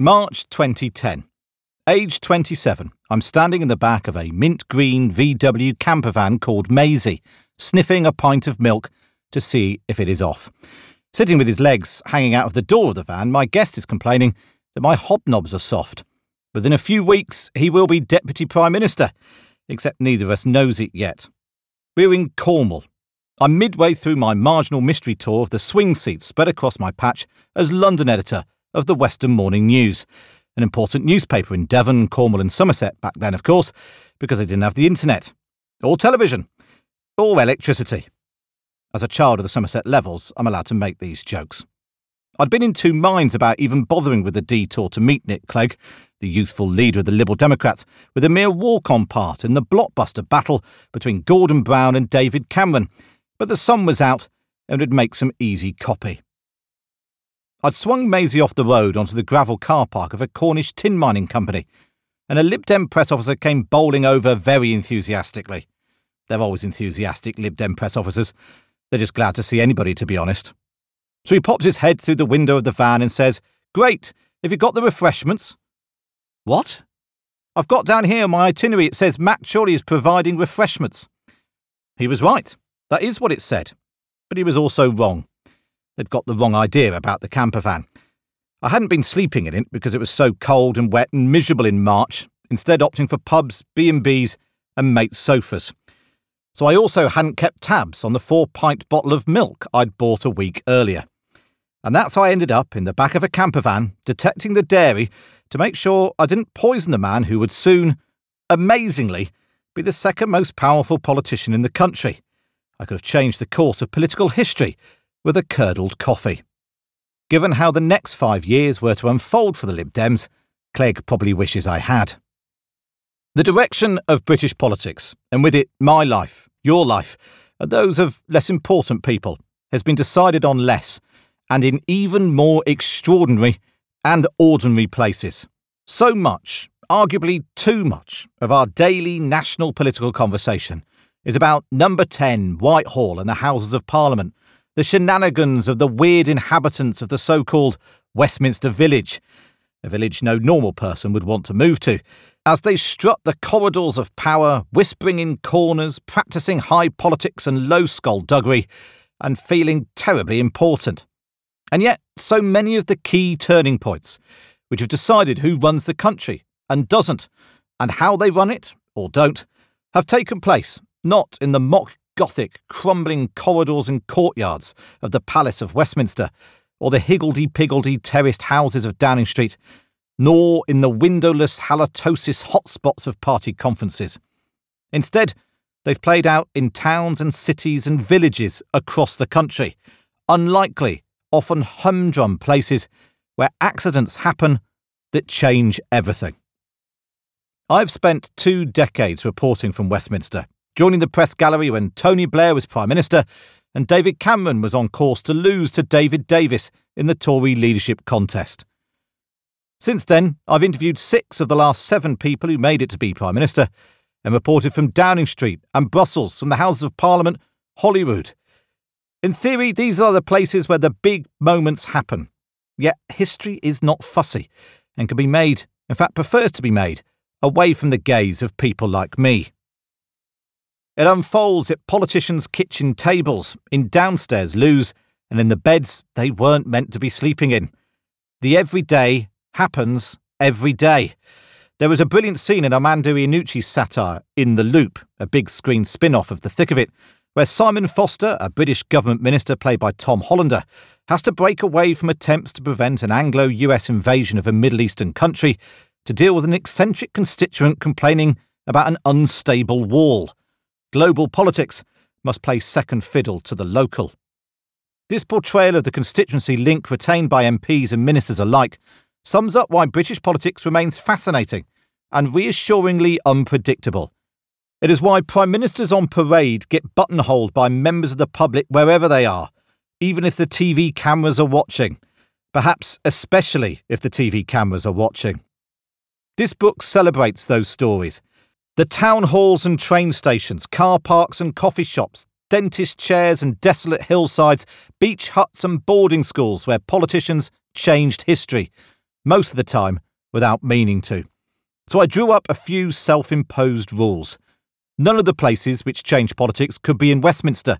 March 2010. Age 27. I'm standing in the back of a mint green VW camper van called Maisie, sniffing a pint of milk to see if it is off. Sitting with his legs hanging out of the door of the van, my guest is complaining that my hobnobs are soft. Within a few weeks, he will be Deputy Prime Minister, except neither of us knows it yet. We're in Cornwall. I'm midway through my marginal mystery tour of the swing seats spread across my patch as London editor of the Western Morning News, an important newspaper in Devon, Cornwall, and Somerset back then, of course, because they didn't have the internet, or television, or electricity. As a child of the Somerset levels, I'm allowed to make these jokes. I'd been in two minds about even bothering with the detour to meet Nick Clegg, the youthful leader of the Liberal Democrats, with a mere walk on part in the blockbuster battle between Gordon Brown and David Cameron, but the sun was out and would make some easy copy. I'd swung Maisie off the road onto the gravel car park of a Cornish tin mining company, and a Lib Dem press officer came bowling over very enthusiastically. They're always enthusiastic, Lib Dem press officers. They're just glad to see anybody, to be honest. So he pops his head through the window of the van and says, Great, have you got the refreshments? What? I've got down here on my itinerary it says Matt Chorley is providing refreshments. He was right. That is what it said. But he was also wrong. They'd got the wrong idea about the camper van. I hadn't been sleeping in it because it was so cold and wet and miserable in March, instead opting for pubs, B&Bs and mate sofas. So I also hadn't kept tabs on the four-pint bottle of milk I'd bought a week earlier. And that's how I ended up in the back of a camper van, detecting the dairy to make sure I didn't poison the man who would soon, amazingly, be the second most powerful politician in the country. I could have changed the course of political history with a curdled coffee. Given how the next five years were to unfold for the Lib Dems, Clegg probably wishes I had. The direction of British politics, and with it my life, your life, and those of less important people, has been decided on less, and in even more extraordinary and ordinary places. So much, arguably too much, of our daily national political conversation is about number 10, Whitehall, and the Houses of Parliament, the shenanigans of the weird inhabitants of the so called Westminster Village, a village no normal person would want to move to, as they strut the corridors of power, whispering in corners, practicing high politics and low skullduggery, and feeling terribly important. And yet, so many of the key turning points, which have decided who runs the country and doesn't, and how they run it or don't, have taken place not in the mock Gothic, crumbling corridors and courtyards of the Palace of Westminster, or the higgledy-piggledy terraced houses of Downing Street, nor in the windowless halitosis hotspots of party conferences. Instead, they've played out in towns and cities and villages across the country, unlikely, often humdrum places where accidents happen that change everything. I've spent two decades reporting from Westminster joining the press gallery when Tony Blair was Prime Minister and David Cameron was on course to lose to David Davis in the Tory leadership contest. Since then, I've interviewed six of the last seven people who made it to be Prime Minister and reported from Downing Street and Brussels, from the Houses of Parliament, Holyrood. In theory, these are the places where the big moments happen. Yet history is not fussy and can be made, in fact, prefers to be made, away from the gaze of people like me. It unfolds at politicians' kitchen tables, in downstairs loos, and in the beds they weren't meant to be sleeping in. The everyday happens every day. There was a brilliant scene in Armando Iannucci's satire, In the Loop, a big screen spin off of The Thick of It, where Simon Foster, a British government minister played by Tom Hollander, has to break away from attempts to prevent an Anglo US invasion of a Middle Eastern country to deal with an eccentric constituent complaining about an unstable wall. Global politics must play second fiddle to the local. This portrayal of the constituency link retained by MPs and ministers alike sums up why British politics remains fascinating and reassuringly unpredictable. It is why Prime Ministers on parade get buttonholed by members of the public wherever they are, even if the TV cameras are watching, perhaps especially if the TV cameras are watching. This book celebrates those stories the town halls and train stations, car parks and coffee shops, dentist chairs and desolate hillsides, beach huts and boarding schools where politicians changed history, most of the time without meaning to. So I drew up a few self imposed rules. None of the places which changed politics could be in Westminster.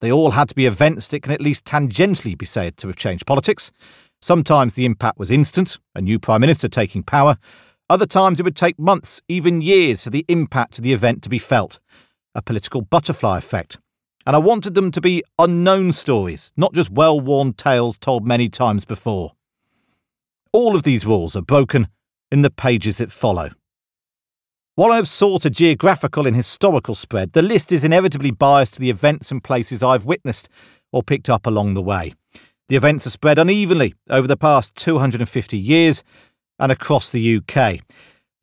They all had to be events that can at least tangentially be said to have changed politics. Sometimes the impact was instant, a new Prime Minister taking power. Other times it would take months, even years, for the impact of the event to be felt. A political butterfly effect. And I wanted them to be unknown stories, not just well worn tales told many times before. All of these rules are broken in the pages that follow. While I have sought a geographical and historical spread, the list is inevitably biased to the events and places I've witnessed or picked up along the way. The events are spread unevenly over the past 250 years and across the UK.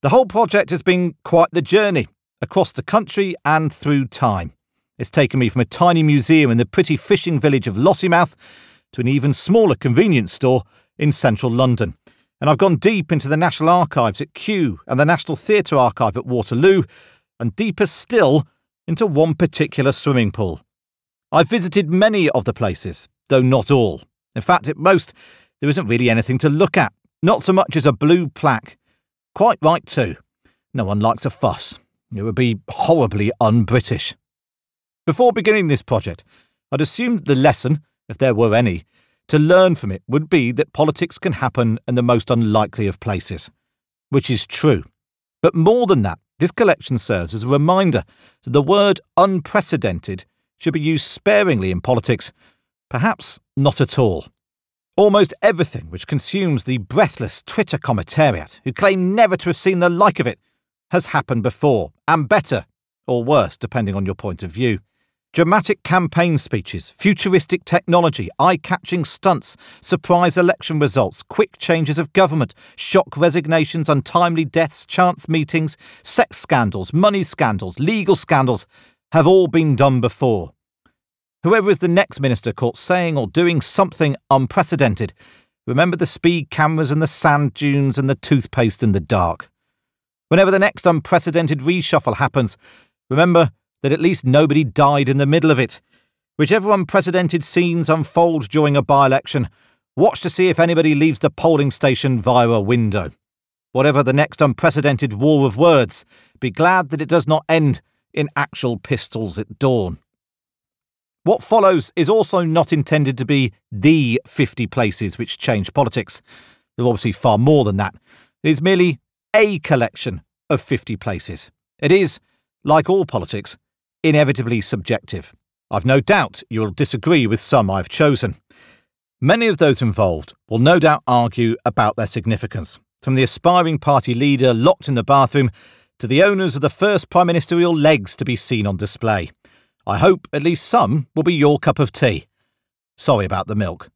The whole project has been quite the journey across the country and through time. It's taken me from a tiny museum in the pretty fishing village of Lossiemouth to an even smaller convenience store in central London and I've gone deep into the National Archives at Kew and the National Theatre Archive at Waterloo, and deeper still into one particular swimming pool. I've visited many of the places, though not all. In fact, at most, there isn't really anything to look at, not so much as a blue plaque. Quite right, too. No one likes a fuss. It would be horribly un British. Before beginning this project, I'd assumed the lesson, if there were any, to learn from it would be that politics can happen in the most unlikely of places, which is true. But more than that, this collection serves as a reminder that the word unprecedented should be used sparingly in politics, perhaps not at all. Almost everything which consumes the breathless Twitter commentariat, who claim never to have seen the like of it, has happened before, and better, or worse, depending on your point of view. Dramatic campaign speeches, futuristic technology, eye catching stunts, surprise election results, quick changes of government, shock resignations, untimely deaths, chance meetings, sex scandals, money scandals, legal scandals have all been done before. Whoever is the next minister caught saying or doing something unprecedented, remember the speed cameras and the sand dunes and the toothpaste in the dark. Whenever the next unprecedented reshuffle happens, remember that at least nobody died in the middle of it. Whichever unprecedented scenes unfold during a by election, watch to see if anybody leaves the polling station via a window. Whatever the next unprecedented war of words, be glad that it does not end in actual pistols at dawn. What follows is also not intended to be the 50 places which change politics. There are obviously far more than that. It is merely a collection of 50 places. It is, like all politics, inevitably subjective. I've no doubt you'll disagree with some I've chosen. Many of those involved will no doubt argue about their significance, from the aspiring party leader locked in the bathroom to the owners of the first prime ministerial legs to be seen on display. I hope at least some will be your cup of tea. Sorry about the milk.